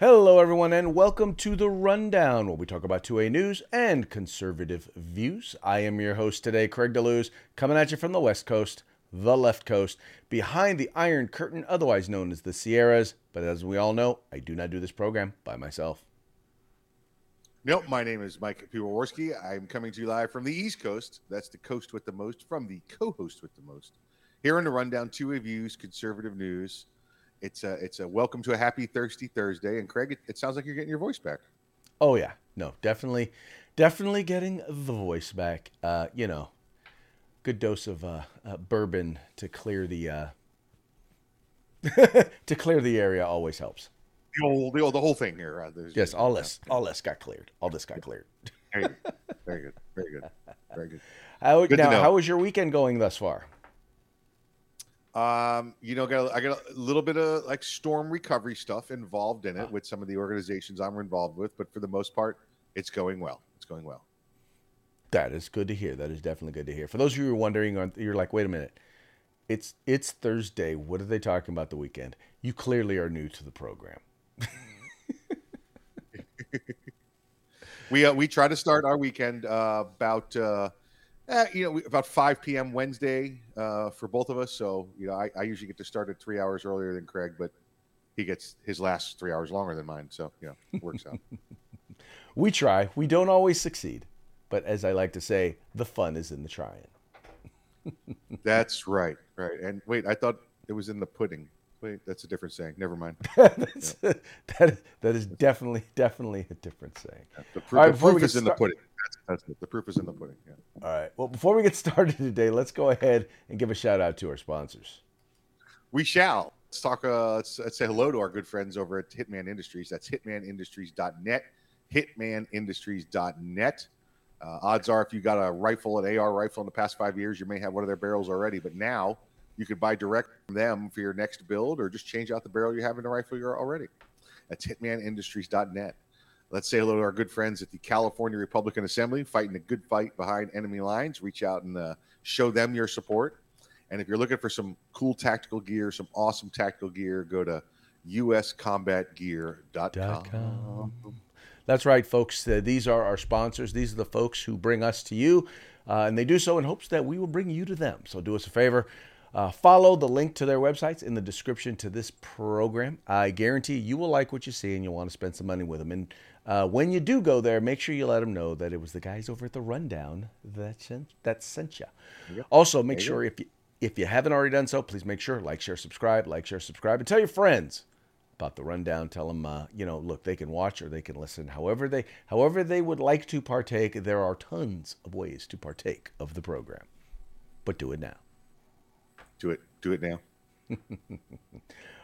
Hello, everyone, and welcome to the Rundown, where we talk about 2A news and conservative views. I am your host today, Craig DeLuz, coming at you from the West Coast, the left coast, behind the Iron Curtain, otherwise known as the Sierras. But as we all know, I do not do this program by myself. Nope, my name is Mike Piwowarski. I'm coming to you live from the East Coast. That's the coast with the most, from the co-host with the most. Here on the rundown, two reviews, conservative news. It's a it's a welcome to a happy thirsty Thursday. And Craig, it, it sounds like you're getting your voice back. Oh yeah, no, definitely, definitely getting the voice back. Uh, you know, good dose of uh, uh, bourbon to clear the uh, to clear the area always helps. The old, the, old, the whole thing here. Uh, yes, all this, all this got cleared. All this got cleared. Very good, very good, very good, very good. How, good now, how was your weekend going thus far? Um, you know, I got a, I got a little bit of like storm recovery stuff involved in it with some of the organizations I'm involved with, but for the most part, it's going well. It's going well. That is good to hear. That is definitely good to hear. For those of you who are wondering, you're like, wait a minute, it's it's Thursday. What are they talking about the weekend? You clearly are new to the program. we uh, we try to start our weekend uh, about uh, eh, you know about 5 p.m. Wednesday uh, for both of us. So you know I, I usually get to start at three hours earlier than Craig, but he gets his last three hours longer than mine. So you know it works out. we try. We don't always succeed, but as I like to say, the fun is in the trying. That's right, right. And wait, I thought it was in the pudding. Wait, that's a different saying. Never mind. that's, yeah. that, that is definitely, definitely a different saying. Yeah, the proof, right, the proof is in the pudding. That's, that's, The proof is in the pudding. Yeah. All right. Well, before we get started today, let's go ahead and give a shout out to our sponsors. We shall. Let's talk. Uh, let's, let's say hello to our good friends over at Hitman Industries. That's hitmanindustries.net. Hitmanindustries.net. Uh, odds are, if you got a rifle, an AR rifle in the past five years, you may have one of their barrels already. But now you could buy direct from them for your next build or just change out the barrel you have in the rifle you're already. That's hitmanindustries.net. Let's say hello to our good friends at the California Republican Assembly, fighting a good fight behind enemy lines. Reach out and uh, show them your support. And if you're looking for some cool tactical gear, some awesome tactical gear, go to uscombatgear.com. That's right, folks. Uh, these are our sponsors. These are the folks who bring us to you, uh, and they do so in hopes that we will bring you to them. So do us a favor, uh, follow the link to their websites in the description to this program. I guarantee you will like what you see and you'll want to spend some money with them. And uh, when you do go there, make sure you let them know that it was the guys over at the Rundown that sent, that sent you. Yep. Also, make sure if you if you haven't already done so, please make sure like, share, subscribe, like, share, subscribe, and tell your friends about the rundown. Tell them, uh, you know, look, they can watch or they can listen. However they however they would like to partake. There are tons of ways to partake of the program, but do it now. Do it. Do it now.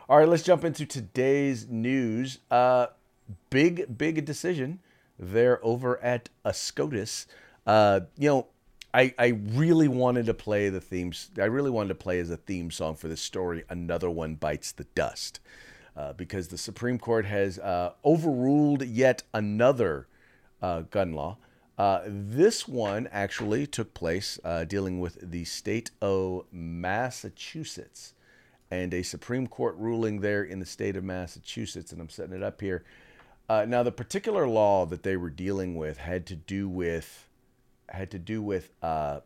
All right, let's jump into today's news. Uh, big, big decision there over at Ascotus. Uh, you know, I, I really wanted to play the themes. I really wanted to play as a theme song for this story. Another one bites the dust, uh, because the Supreme Court has uh, overruled yet another uh, gun law. Uh, this one actually took place uh, dealing with the state of Massachusetts and a Supreme Court ruling there in the state of Massachusetts. And I'm setting it up here. Uh, now, the particular law that they were dealing with had to do with had to do with uh,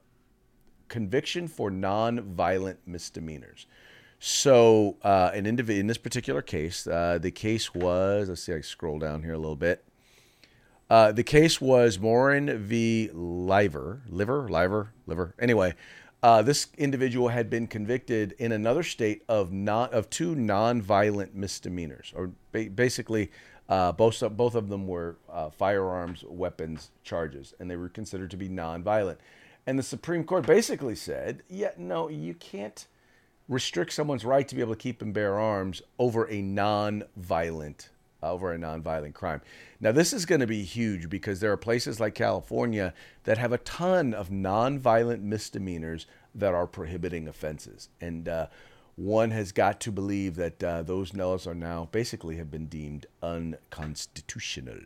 conviction for non-violent misdemeanors. So, uh, an individual in this particular case, uh, the case was. Let's see. I scroll down here a little bit. Uh, the case was Morin v. Lyver, liver, liver, liver. Anyway, uh, this individual had been convicted in another state of not of two non-violent misdemeanors, or ba- basically, uh, both both of them were uh, firearms weapons charges, and they were considered to be non-violent. And the Supreme Court basically said, "Yeah, no, you can't restrict someone's right to be able to keep and bear arms over a non-violent over a nonviolent crime. Now, this is going to be huge because there are places like California that have a ton of nonviolent misdemeanors that are prohibiting offenses. And uh, one has got to believe that uh, those laws are now basically have been deemed unconstitutional.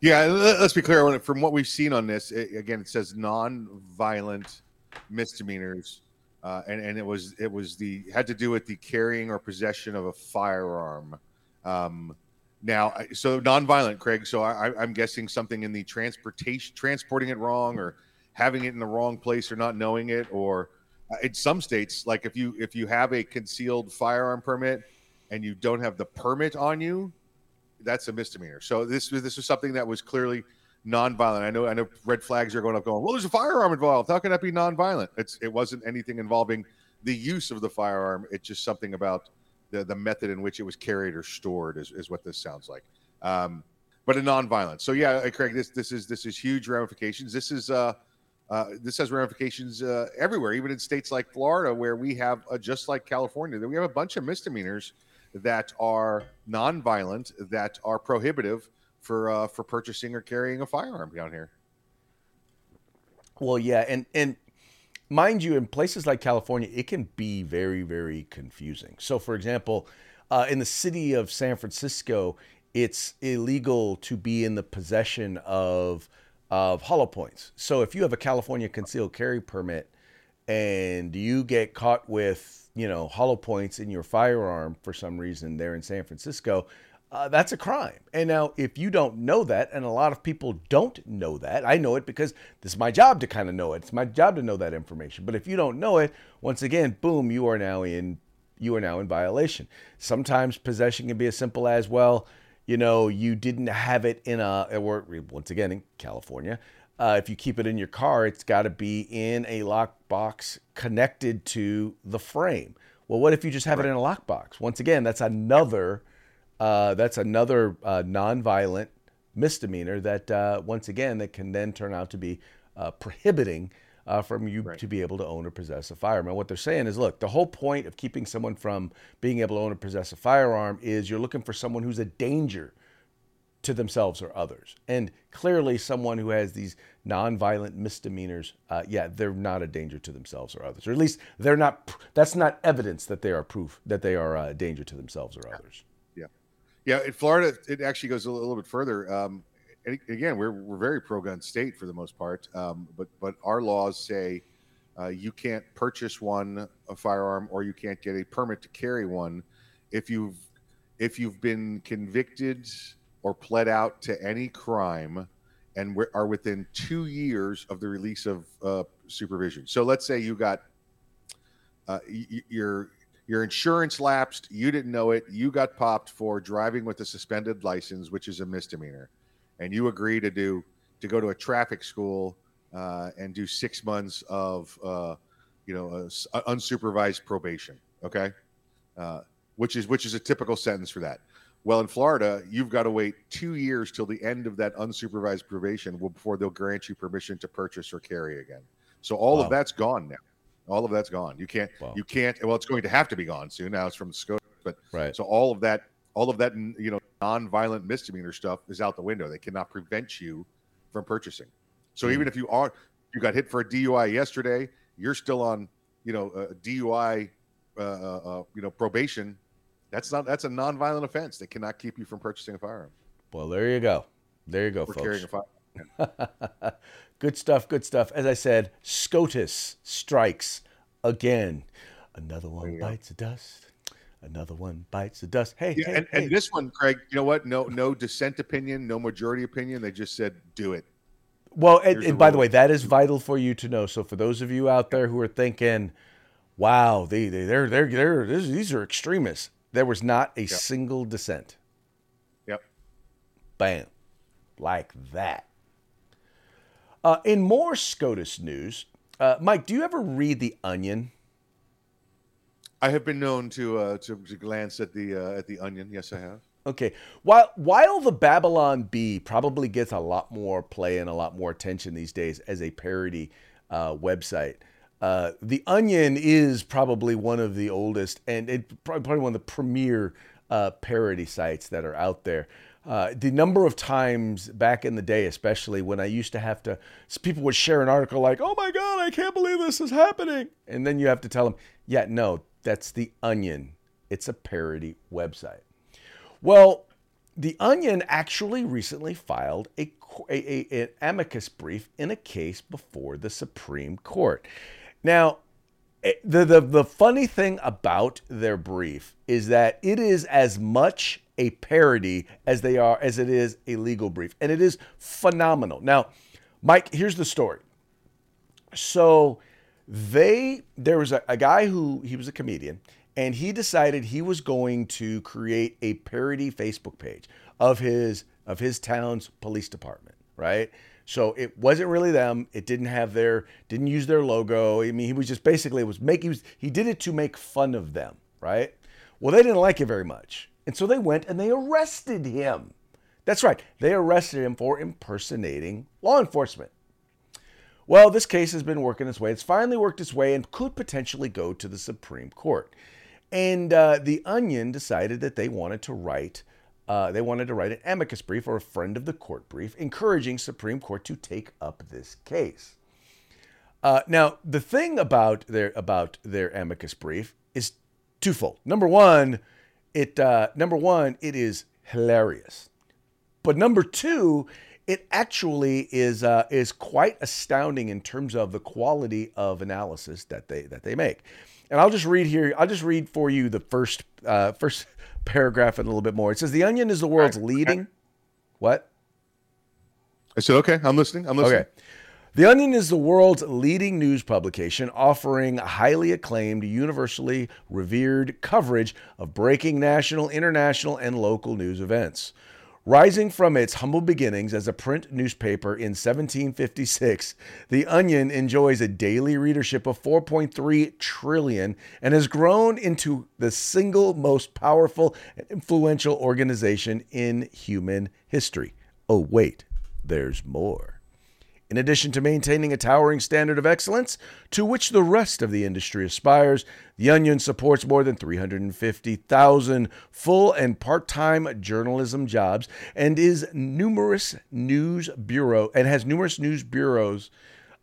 Yeah, let's be clear. From what we've seen on this, it, again, it says non-violent misdemeanors uh, and and it was it was the had to do with the carrying or possession of a firearm. Um, now, so nonviolent, Craig. So I, I'm guessing something in the transportation, transporting it wrong, or having it in the wrong place, or not knowing it, or in some states, like if you if you have a concealed firearm permit and you don't have the permit on you, that's a misdemeanor. So this this is something that was clearly nonviolent. I know I know red flags are going up, going, well, there's a firearm involved. How can that be nonviolent? It's it wasn't anything involving the use of the firearm. It's just something about the the method in which it was carried or stored is, is what this sounds like. Um, but a nonviolent. So yeah, uh, Craig, this this is this is huge ramifications. This is uh, uh, this has ramifications uh, everywhere, even in states like Florida, where we have uh, just like California, that we have a bunch of misdemeanors that are nonviolent, that are prohibitive for uh, for purchasing or carrying a firearm down here. Well, yeah, and and mind you, in places like California, it can be very very confusing. So, for example, uh, in the city of San Francisco, it's illegal to be in the possession of of hollow points. So, if you have a California concealed carry permit and you get caught with you know hollow points in your firearm for some reason there in San Francisco, uh, that's a crime. And now, if you don't know that, and a lot of people don't know that, I know it because this is my job to kind of know it. It's my job to know that information. But if you don't know it, once again, boom, you are now in you are now in violation. Sometimes possession can be as simple as well, you know, you didn't have it in a or once again in California. Uh, if you keep it in your car, it's got to be in a lockbox connected to the frame. Well, what if you just have right. it in a lockbox? Once again, that's another uh, that's another uh, nonviolent misdemeanor that, uh, once again, that can then turn out to be uh, prohibiting uh, from you right. to be able to own or possess a firearm. And what they're saying is, look, the whole point of keeping someone from being able to own or possess a firearm is you're looking for someone who's a danger to themselves or others. And clearly, someone who has these nonviolent misdemeanors, uh, yeah, they're not a danger to themselves or others, or at least they're not. That's not evidence that they are proof that they are a danger to themselves or others. Yeah, yeah. in Florida, it actually goes a little, bit further. Um, again, we're we're very pro-gun state for the most part, um, but but our laws say uh, you can't purchase one a firearm or you can't get a permit to carry one if you've if you've been convicted or pled out to any crime and are within two years of the release of uh, supervision. So let's say you got uh, you're your insurance lapsed, you didn't know it, you got popped for driving with a suspended license, which is a misdemeanor, and you agree to do to go to a traffic school uh, and do six months of uh, you know uh, unsupervised probation. Okay, uh, which is which is a typical sentence for that. Well, in Florida, you've got to wait two years till the end of that unsupervised probation before they'll grant you permission to purchase or carry again. So all wow. of that's gone now. All of that's gone. You can't. Wow. You can't. Well, it's going to have to be gone soon. Now it's from scope. But right. So all of that, all of that, you know, non-violent misdemeanor stuff is out the window. They cannot prevent you from purchasing. So mm. even if you are, you got hit for a DUI yesterday, you're still on, you know, a DUI, uh, uh, uh, you know, probation. That's not. That's a non-violent offense. They cannot keep you from purchasing a firearm. Well, there you go. There you go, folks. Carrying a firearm. Good stuff, good stuff. As I said, SCOTUS strikes again. Another one bites the dust. Another one bites the dust. Hey, yeah, hey, and, hey. and this one, Craig, you know what? No, no dissent opinion, no majority opinion. They just said, do it. Well, and, and by the way, that is vital for you to know. So for those of you out there who are thinking, "Wow, they, they they're they're they're these are extremists," there was not a yep. single dissent. Yep. Bam, like that. Uh, in more SCOTUS news, uh, Mike, do you ever read The Onion? I have been known to uh, to, to, glance at the uh, at the Onion. Yes, I have. Okay. While while the Babylon Bee probably gets a lot more play and a lot more attention these days as a parody uh, website, uh, the Onion is probably one of the oldest and it, probably one of the premier uh, parody sites that are out there. Uh, the number of times back in the day, especially when I used to have to, people would share an article like, oh my God, I can't believe this is happening. And then you have to tell them, yeah, no, that's The Onion. It's a parody website. Well, The Onion actually recently filed a, a, a, an amicus brief in a case before the Supreme Court. Now, eh, the, the, the funny thing about their brief is that it is as much a parody as they are as it is a legal brief, and it is phenomenal. Now, Mike, here's the story. So they there was a, a guy who he was a comedian and he decided he was going to create a parody Facebook page of his of his town's police department, right? So it wasn't really them. It didn't have their didn't use their logo. I mean, he was just basically was making he, he did it to make fun of them, right? Well, they didn't like it very much. And so they went and they arrested him. That's right. They arrested him for impersonating law enforcement. Well, this case has been working its way. It's finally worked its way and could potentially go to the Supreme Court. And uh, the Onion decided that they wanted to write uh, they wanted to write an amicus brief or a friend of the court brief, encouraging Supreme Court to take up this case. Uh, now, the thing about their about their amicus brief is twofold. Number one, it uh, number one, it is hilarious, but number two, it actually is uh, is quite astounding in terms of the quality of analysis that they that they make. And I'll just read here. I'll just read for you the first uh, first paragraph and a little bit more. It says the Onion is the world's leading. What? I said, okay, I'm listening. I'm listening. Okay. The Onion is the world's leading news publication, offering highly acclaimed, universally revered coverage of breaking national, international, and local news events. Rising from its humble beginnings as a print newspaper in 1756, The Onion enjoys a daily readership of 4.3 trillion and has grown into the single most powerful and influential organization in human history. Oh, wait, there's more. In addition to maintaining a towering standard of excellence to which the rest of the industry aspires, The Onion supports more than 350,000 full and part-time journalism jobs and is numerous news bureau and has numerous news bureaus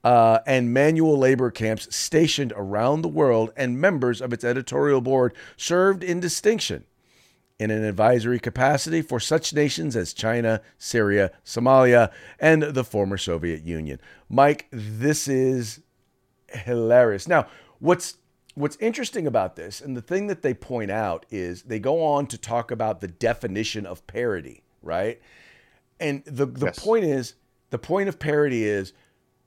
uh, and manual labor camps stationed around the world, and members of its editorial board served in distinction in an advisory capacity for such nations as China, Syria, Somalia, and the former Soviet Union. Mike, this is hilarious. Now, what's what's interesting about this and the thing that they point out is they go on to talk about the definition of parody, right? And the the yes. point is the point of parody is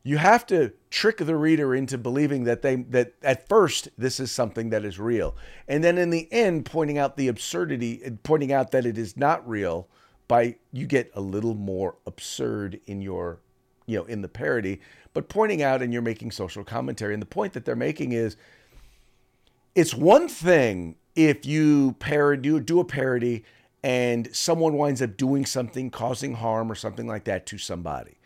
you have to trick the reader into believing that they that at first this is something that is real. And then in the end pointing out the absurdity and pointing out that it is not real by you get a little more absurd in your you know in the parody. But pointing out and you're making social commentary and the point that they're making is it's one thing if you parody do a parody and someone winds up doing something causing harm or something like that to somebody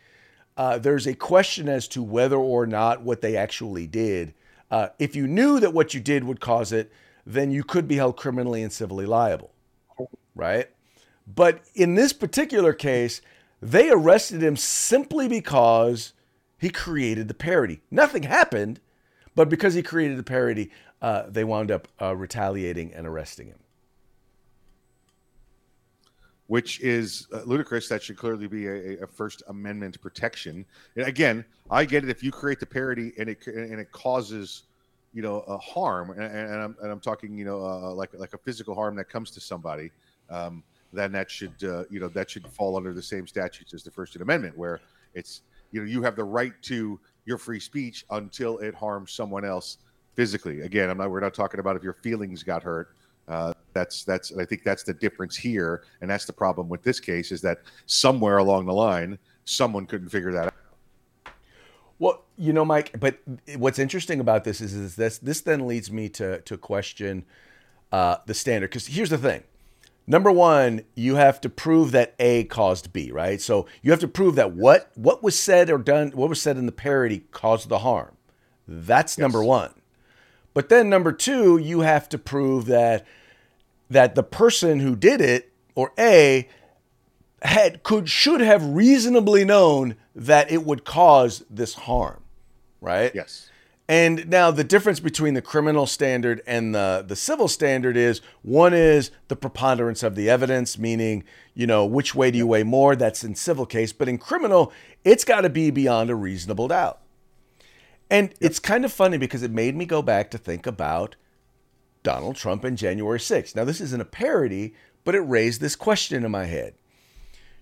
uh, there's a question as to whether or not what they actually did. Uh, if you knew that what you did would cause it, then you could be held criminally and civilly liable, right? But in this particular case, they arrested him simply because he created the parody. Nothing happened, but because he created the parody, uh, they wound up uh, retaliating and arresting him which is uh, ludicrous. That should clearly be a, a, First Amendment protection. And again, I get it if you create the parody and it and it causes, you know, a harm, and, and I'm and I'm talking, you know, uh, like like a physical harm that comes to somebody. Um, then that should uh, you know that should fall under the same statutes as the First Amendment, where it's you know you have the right to your free speech until it harms someone else physically. Again, I'm not we're not talking about if your feelings got hurt. Uh, that's that's I think that's the difference here, and that's the problem with this case is that somewhere along the line, someone couldn't figure that out. Well, you know, Mike, but what's interesting about this is, is this this then leads me to to question uh, the standard because here's the thing. Number one, you have to prove that A caused B, right? So you have to prove that what what was said or done, what was said in the parody caused the harm. That's yes. number one. But then number two, you have to prove that that the person who did it, or A, had could should have reasonably known that it would cause this harm, right? Yes. And now the difference between the criminal standard and the, the civil standard is one is the preponderance of the evidence, meaning, you know, which way do you weigh more? That's in civil case. But in criminal, it's got to be beyond a reasonable doubt. And it's kind of funny because it made me go back to think about Donald Trump and January 6th. Now, this isn't a parody, but it raised this question in my head.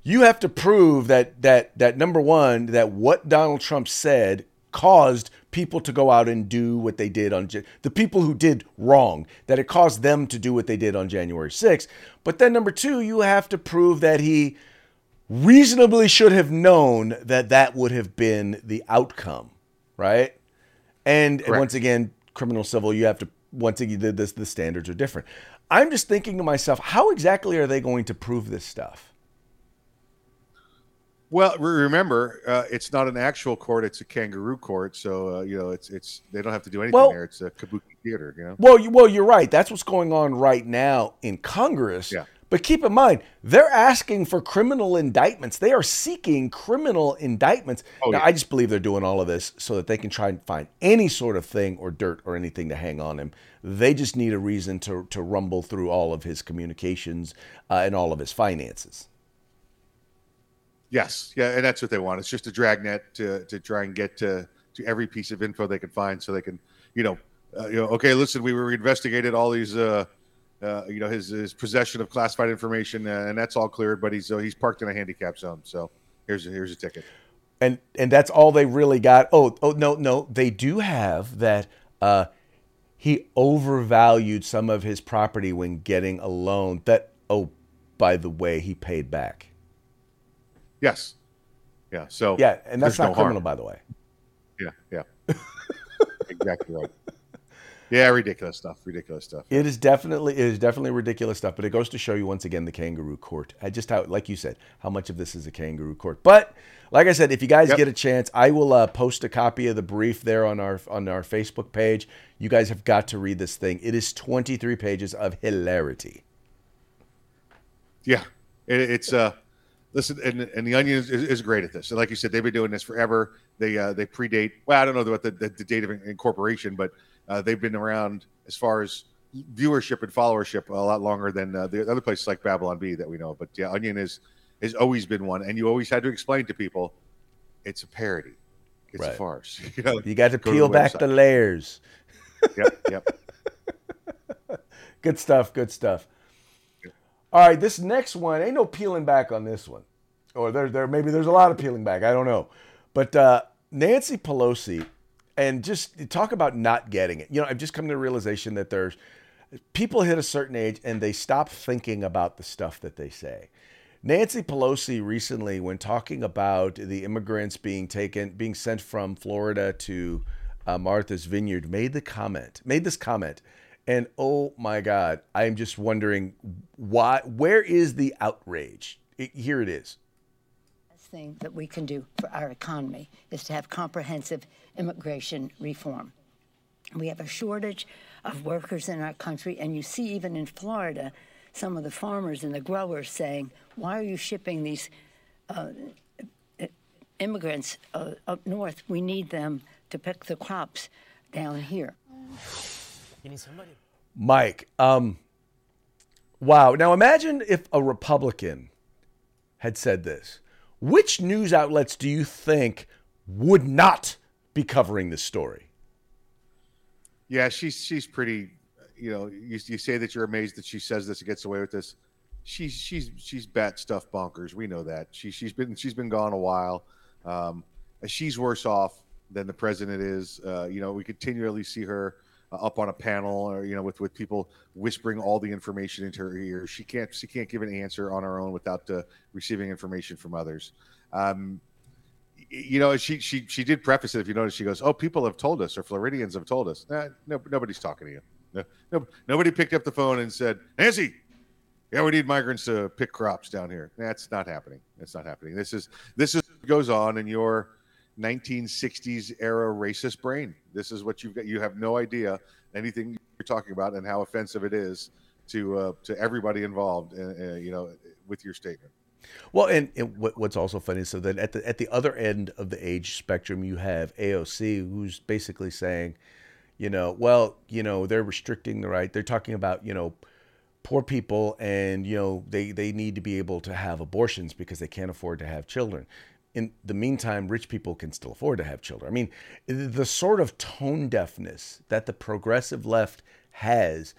You have to prove that that that number one, that what Donald Trump said caused people to go out and do what they did on the people who did wrong that it caused them to do what they did on January 6th. But then number 2, you have to prove that he reasonably should have known that that would have been the outcome, right? And, and once again, criminal civil, you have to once again the, the, the standards are different. I'm just thinking to myself, how exactly are they going to prove this stuff? Well, remember, uh, it's not an actual court; it's a kangaroo court. So uh, you know, it's it's they don't have to do anything well, there. It's a kabuki theater. You know. Well, you, well, you're right. That's what's going on right now in Congress. Yeah. But keep in mind, they're asking for criminal indictments. They are seeking criminal indictments. Oh, now, yeah. I just believe they're doing all of this so that they can try and find any sort of thing or dirt or anything to hang on him. They just need a reason to to rumble through all of his communications uh, and all of his finances. Yes, yeah, and that's what they want. It's just a dragnet to to try and get to to every piece of info they can find, so they can, you know, uh, you know, okay, listen, we were investigated all these, uh, uh, you know, his his possession of classified information, uh, and that's all cleared, but he's uh, he's parked in a handicap zone, so here's a, here's a ticket. And and that's all they really got. Oh oh no no, they do have that. Uh, he overvalued some of his property when getting a loan. That oh, by the way, he paid back. Yes. Yeah. So yeah, and that's not no criminal, harm. by the way. Yeah. Yeah. exactly right. Yeah, ridiculous stuff. Ridiculous stuff. It is definitely it is definitely ridiculous stuff. But it goes to show you once again the kangaroo court. I just how like you said how much of this is a kangaroo court. But like I said, if you guys yep. get a chance, I will uh, post a copy of the brief there on our on our Facebook page. You guys have got to read this thing. It is 23 pages of hilarity. Yeah, it, it's uh listen, and, and the Onion is, is, great at this. And like you said, they've been doing this forever. They uh, they predate. Well, I don't know what the, the, the date of incorporation, but uh, they've been around as far as viewership and followership a lot longer than uh, the other places like Babylon Bee that we know. But yeah, Onion is has always been one, and you always had to explain to people it's a parody, it's right. a farce. You, know, you got to peel to the back the layers. yep, yep. good stuff. Good stuff. All right, this next one ain't no peeling back on this one, or there, there maybe there's a lot of peeling back. I don't know, but uh, Nancy Pelosi, and just talk about not getting it. You know, I've just come to the realization that there's people hit a certain age and they stop thinking about the stuff that they say. Nancy Pelosi recently, when talking about the immigrants being taken, being sent from Florida to uh, Martha's Vineyard, made the comment, made this comment and oh my God, I'm just wondering why. Where is the outrage? It, here it is. Thing that we can do for our economy is to have comprehensive immigration reform. We have a shortage of workers in our country, and you see even in Florida, some of the farmers and the growers saying, "Why are you shipping these uh, immigrants uh, up north? We need them to pick the crops down here." You need somebody. Mike, um, wow. Now imagine if a Republican had said this. Which news outlets do you think would not be covering this story? Yeah, she's she's pretty. You know, you, you say that you're amazed that she says this and gets away with this. She's she's she's bat stuff bonkers. We know that. She she's been she's been gone a while. Um, she's worse off than the president is. Uh, you know, we continually see her uh, up on a panel or you know with with people whispering all the information into her ear. She can't she can't give an answer on her own without uh, receiving information from others. Um, you know, she she she did preface it. If you notice, she goes, "Oh, people have told us, or Floridians have told us." No, nobody's talking to you. No, no, nobody picked up the phone and said, "Nancy, yeah, we need migrants to pick crops down here." That's not happening. That's not happening. This is this is goes on in your 1960s era racist brain. This is what you've got. You have no idea anything you're talking about and how offensive it is to uh, to everybody involved. Uh, uh, you know, with your statement. Well, and, and, what's also funny is so that at the at the other end of the age spectrum, you have AOC, who's basically saying, you know, well, you know, they're restricting the right. They're talking about, you know, poor people, and you know, they they need to be able to have abortions because they can't afford to have children in the meantime, rich people can still afford to have children. I mean, the sort of tone deafness that the progressive left has,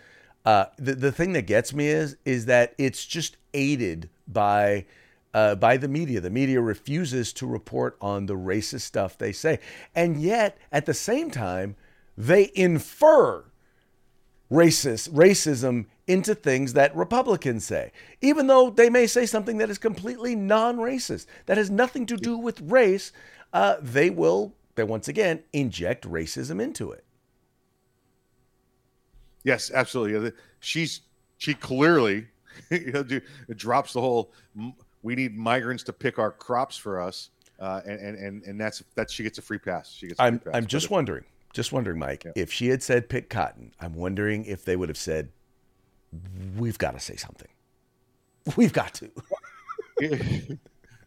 Uh, the the thing that gets me is is that it's just aided by uh, by the media. The media refuses to report on the racist stuff they say, and yet at the same time they infer racist racism into things that Republicans say, even though they may say something that is completely non-racist, that has nothing to do with race. Uh, they will, they once again inject racism into it. Yes, absolutely. She's she clearly you know, drops the whole. We need migrants to pick our crops for us, uh, and and and that's that. She gets a free pass. She gets. I'm pass. I'm just wondering, just wondering, Mike, yeah. if she had said pick cotton, I'm wondering if they would have said, "We've got to say something. We've got to."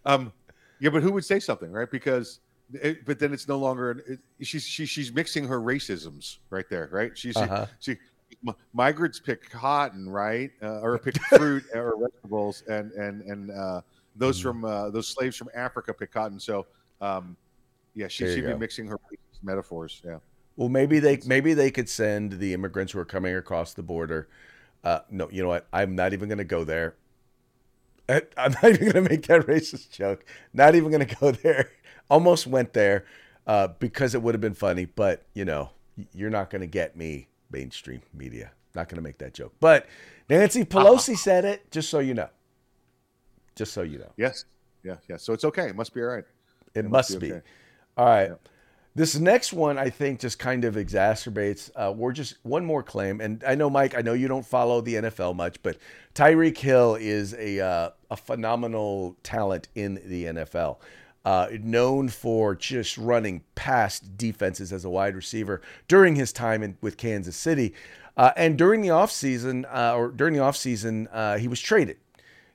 um, yeah, but who would say something, right? Because. It, but then it's no longer it, she's she, she's mixing her racisms right there, right? She's uh-huh. she, she migrants pick cotton, right, uh, or pick fruit or vegetables, and and and uh, those mm. from uh, those slaves from Africa pick cotton. So, um, yeah, she should be mixing her metaphors. Yeah. Well, maybe they maybe they could send the immigrants who are coming across the border. Uh, no, you know what? I'm not even going to go there. I'm not even going to make that racist joke. Not even going to go there. Almost went there uh, because it would have been funny, but you know, you're not going to get me mainstream media. Not going to make that joke. But Nancy Pelosi uh-huh. said it, just so you know. Just so you know. Yes. Yeah. Yeah. So it's okay. It must be all right. It, it must, must, be. Okay. All right. Yeah. This next one, I think, just kind of exacerbates. Uh, we're just one more claim, and I know, Mike. I know you don't follow the NFL much, but Tyreek Hill is a uh, a phenomenal talent in the NFL uh, known for just running past defenses as a wide receiver during his time in, with Kansas City. Uh, and during the offseason, uh, or during the offseason, uh, he was traded.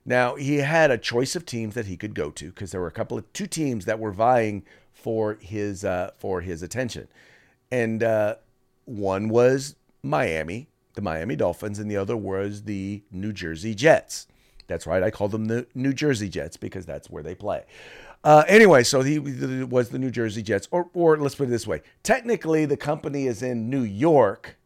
Now, he had a choice of teams that he could go to because there were a couple of two teams that were vying for his uh, for his attention. And uh, one was Miami, the Miami Dolphins, and the other was the New Jersey Jets. That's right, I call them the New Jersey Jets because that's where they play. Uh, anyway, so he was the New Jersey Jets, or or let's put it this way: technically, the company is in New York,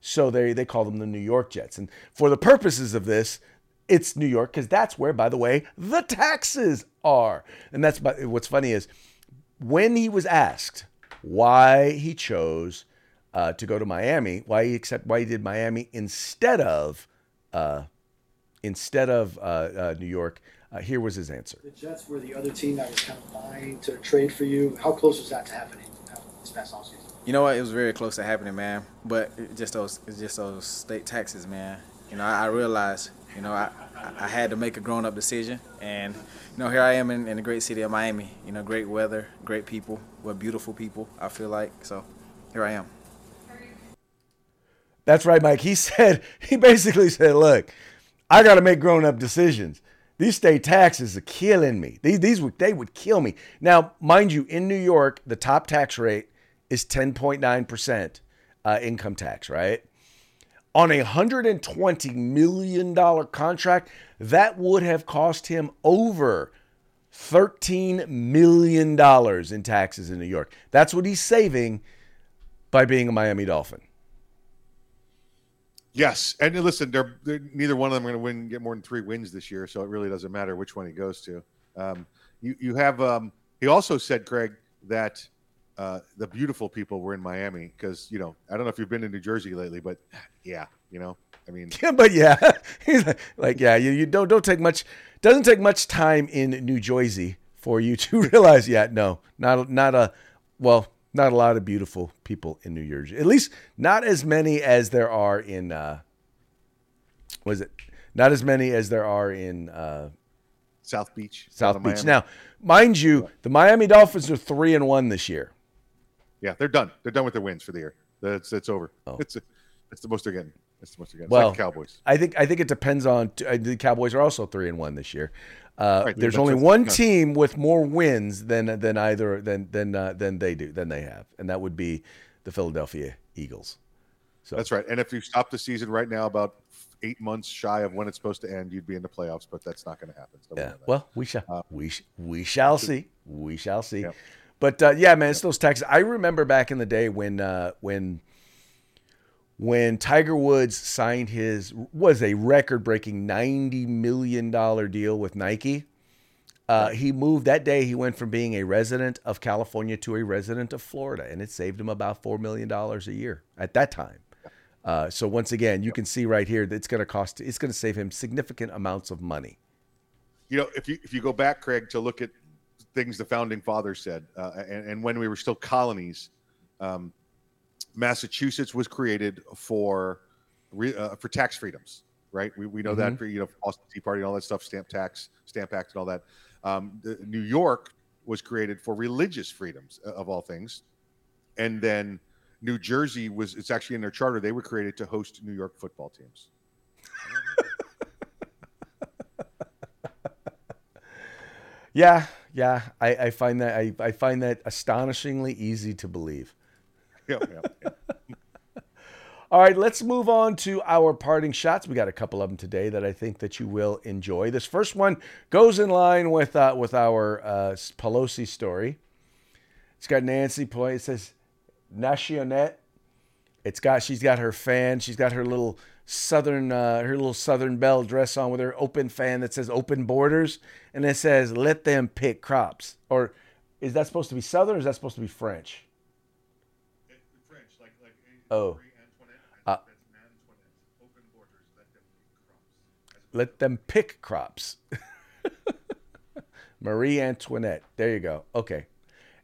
so they they call them the New York Jets. And for the purposes of this, it's New York because that's where, by the way, the taxes are. And that's what's funny is when he was asked why he chose uh, to go to Miami, why he accept why he did Miami instead of uh, instead of uh, uh, New York. Uh, here was his answer. The Jets were the other team that was kind of vying to trade for you. How close was that to happening this past offseason? You know what? It was very close to happening, man. But just those, just those state taxes, man. You know, I, I realized, you know, I, I had to make a grown-up decision, and you know, here I am in, in the great city of Miami. You know, great weather, great people, what beautiful people. I feel like so. Here I am. That's right, Mike. He said he basically said, "Look, I got to make grown-up decisions." These state taxes are killing me. These, these would, they would kill me. Now, mind you, in New York, the top tax rate is 10.9% uh, income tax, right? On a $120 million contract, that would have cost him over $13 million in taxes in New York. That's what he's saving by being a Miami Dolphin. Yes, and listen, they're, they're neither one of them are going to win, get more than three wins this year, so it really doesn't matter which one he goes to. Um, you you have. Um, he also said, Craig, that uh, the beautiful people were in Miami because you know I don't know if you've been to New Jersey lately, but yeah, you know, I mean, yeah, but yeah, he's like, like, yeah, you, you don't don't take much. Doesn't take much time in New Jersey for you to realize. Yeah, no, not not a well not a lot of beautiful people in New Jersey. At least not as many as there are in uh was it not as many as there are in uh South Beach. South Beach. Now, mind you, the Miami Dolphins are 3 and 1 this year. Yeah, they're done. They're done with their wins for the year. That's it's over. Oh. It's it's the most they're getting. That's the most they're getting. Well, like Cowboys. I think I think it depends on the Cowboys are also 3 and 1 this year. Uh, right, there's only one team with more wins than than either than than uh, than they do than they have, and that would be the Philadelphia Eagles. So that's right. And if you stop the season right now, about eight months shy of when it's supposed to end, you'd be in the playoffs. But that's not going to happen. So yeah. Well, we shall uh, we sh- we shall see. We shall see. Yeah. But uh, yeah, man, it's those taxes. I remember back in the day when uh, when when Tiger Woods signed his was a record-breaking ninety million dollar deal with Nike. Uh, he moved that day. He went from being a resident of California to a resident of Florida, and it saved him about four million dollars a year at that time. Uh, so once again, you can see right here that it's going to cost. It's going to save him significant amounts of money. You know, if you if you go back, Craig, to look at things the founding fathers said, uh, and, and, when we were still colonies, um, Massachusetts was created for uh, for tax freedoms, right? We, we know mm-hmm. that for you know Boston Tea Party and all that stuff, stamp tax, stamp act, and all that. Um, New York was created for religious freedoms uh, of all things, and then New Jersey was it's actually in their charter. They were created to host New York football teams. yeah, yeah, I, I find that I, I find that astonishingly easy to believe. Yeah, yeah, yeah. All right, let's move on to our parting shots. We got a couple of them today that I think that you will enjoy. This first one goes in line with uh, with our uh, Pelosi story. It's got Nancy Pelosi. It says Nationette. It's got she's got her fan. She's got her little southern uh, her little southern belle dress on with her open fan that says open borders and it says let them pick crops. Or is that supposed to be southern or is that supposed to be French? French, like like oh. let them pick crops. Marie Antoinette. There you go. Okay.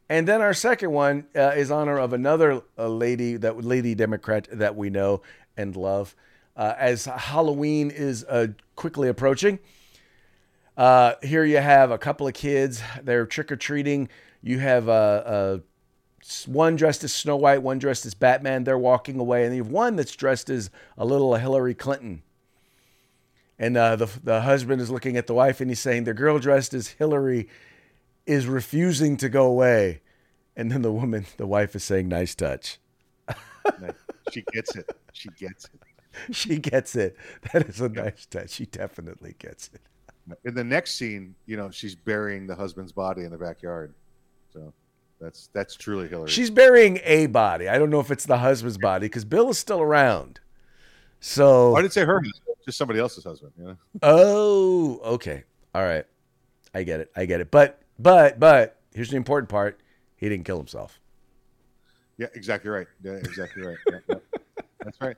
And then our second one uh, is honor of another uh, lady that lady Democrat that we know and love. Uh, as Halloween is uh, quickly approaching, uh, here you have a couple of kids. They're trick or treating. You have uh, one dressed as Snow White, one dressed as Batman. They're walking away, and you have one that's dressed as a little Hillary Clinton. And uh, the the husband is looking at the wife and he's saying the girl dressed as Hillary is refusing to go away, and then the woman, the wife, is saying, "Nice touch." she gets it. She gets it. She gets it. That is a nice touch. She definitely gets it. In the next scene, you know, she's burying the husband's body in the backyard. So that's that's truly Hillary. She's burying a body. I don't know if it's the husband's body because Bill is still around. So I didn't say her husband, just somebody else's husband. You know? Oh, okay. All right. I get it. I get it. But but but here's the important part. He didn't kill himself. Yeah, exactly right. Yeah, exactly right. Yeah, yeah. That's right.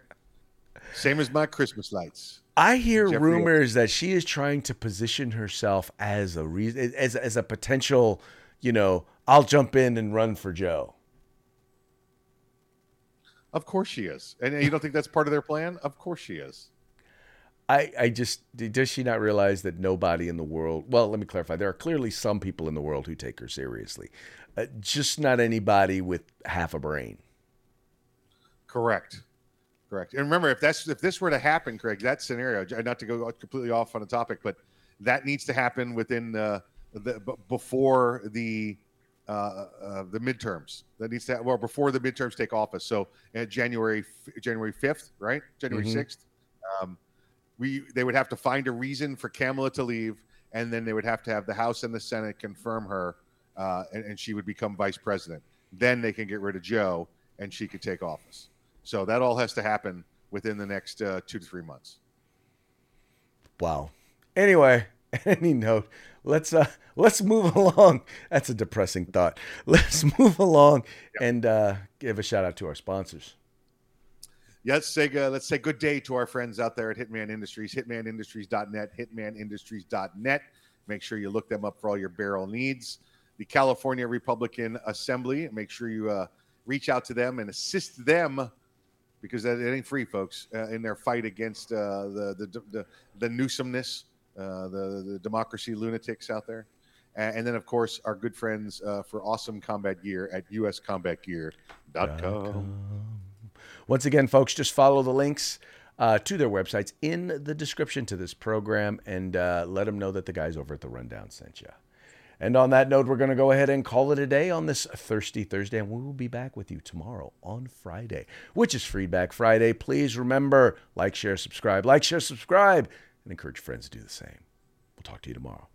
Same as my Christmas lights. I hear Jeffrey rumors that she is trying to position herself as a reason as as a potential, you know, I'll jump in and run for Joe. Of course she is. And you don't think that's part of their plan? Of course she is. I, I just does she not realize that nobody in the world well let me clarify there are clearly some people in the world who take her seriously uh, just not anybody with half a brain correct correct and remember if that's if this were to happen craig that scenario not to go completely off on a topic but that needs to happen within the, the before the uh, uh, the midterms. That needs to well before the midterms take office. So uh, January January fifth, right? January 6th mm-hmm. um, we they would have to find a reason for Kamala to leave, and then they would have to have the House and the Senate confirm her, uh, and, and she would become vice president. Then they can get rid of Joe, and she could take office. So that all has to happen within the next uh, two to three months. Wow. Anyway, any note, let's uh let's move along. That's a depressing thought. Let's move along and uh, give a shout out to our sponsors. Yes, say uh, let's say good day to our friends out there at Hitman Industries, hitmanindustries.net, hitmanindustries.net. Make sure you look them up for all your barrel needs. The California Republican Assembly, make sure you uh, reach out to them and assist them because it ain't free, folks, uh, in their fight against uh, the, the, the the Newsomness uh, the, the democracy lunatics out there. And, and then, of course, our good friends uh, for awesome combat gear at uscombatgear.com. Once again, folks, just follow the links uh, to their websites in the description to this program and uh, let them know that the guys over at the Rundown sent you. And on that note, we're going to go ahead and call it a day on this Thirsty Thursday, and we will be back with you tomorrow on Friday, which is Feedback Friday. Please remember, like, share, subscribe, like, share, subscribe and encourage friends to do the same. We'll talk to you tomorrow.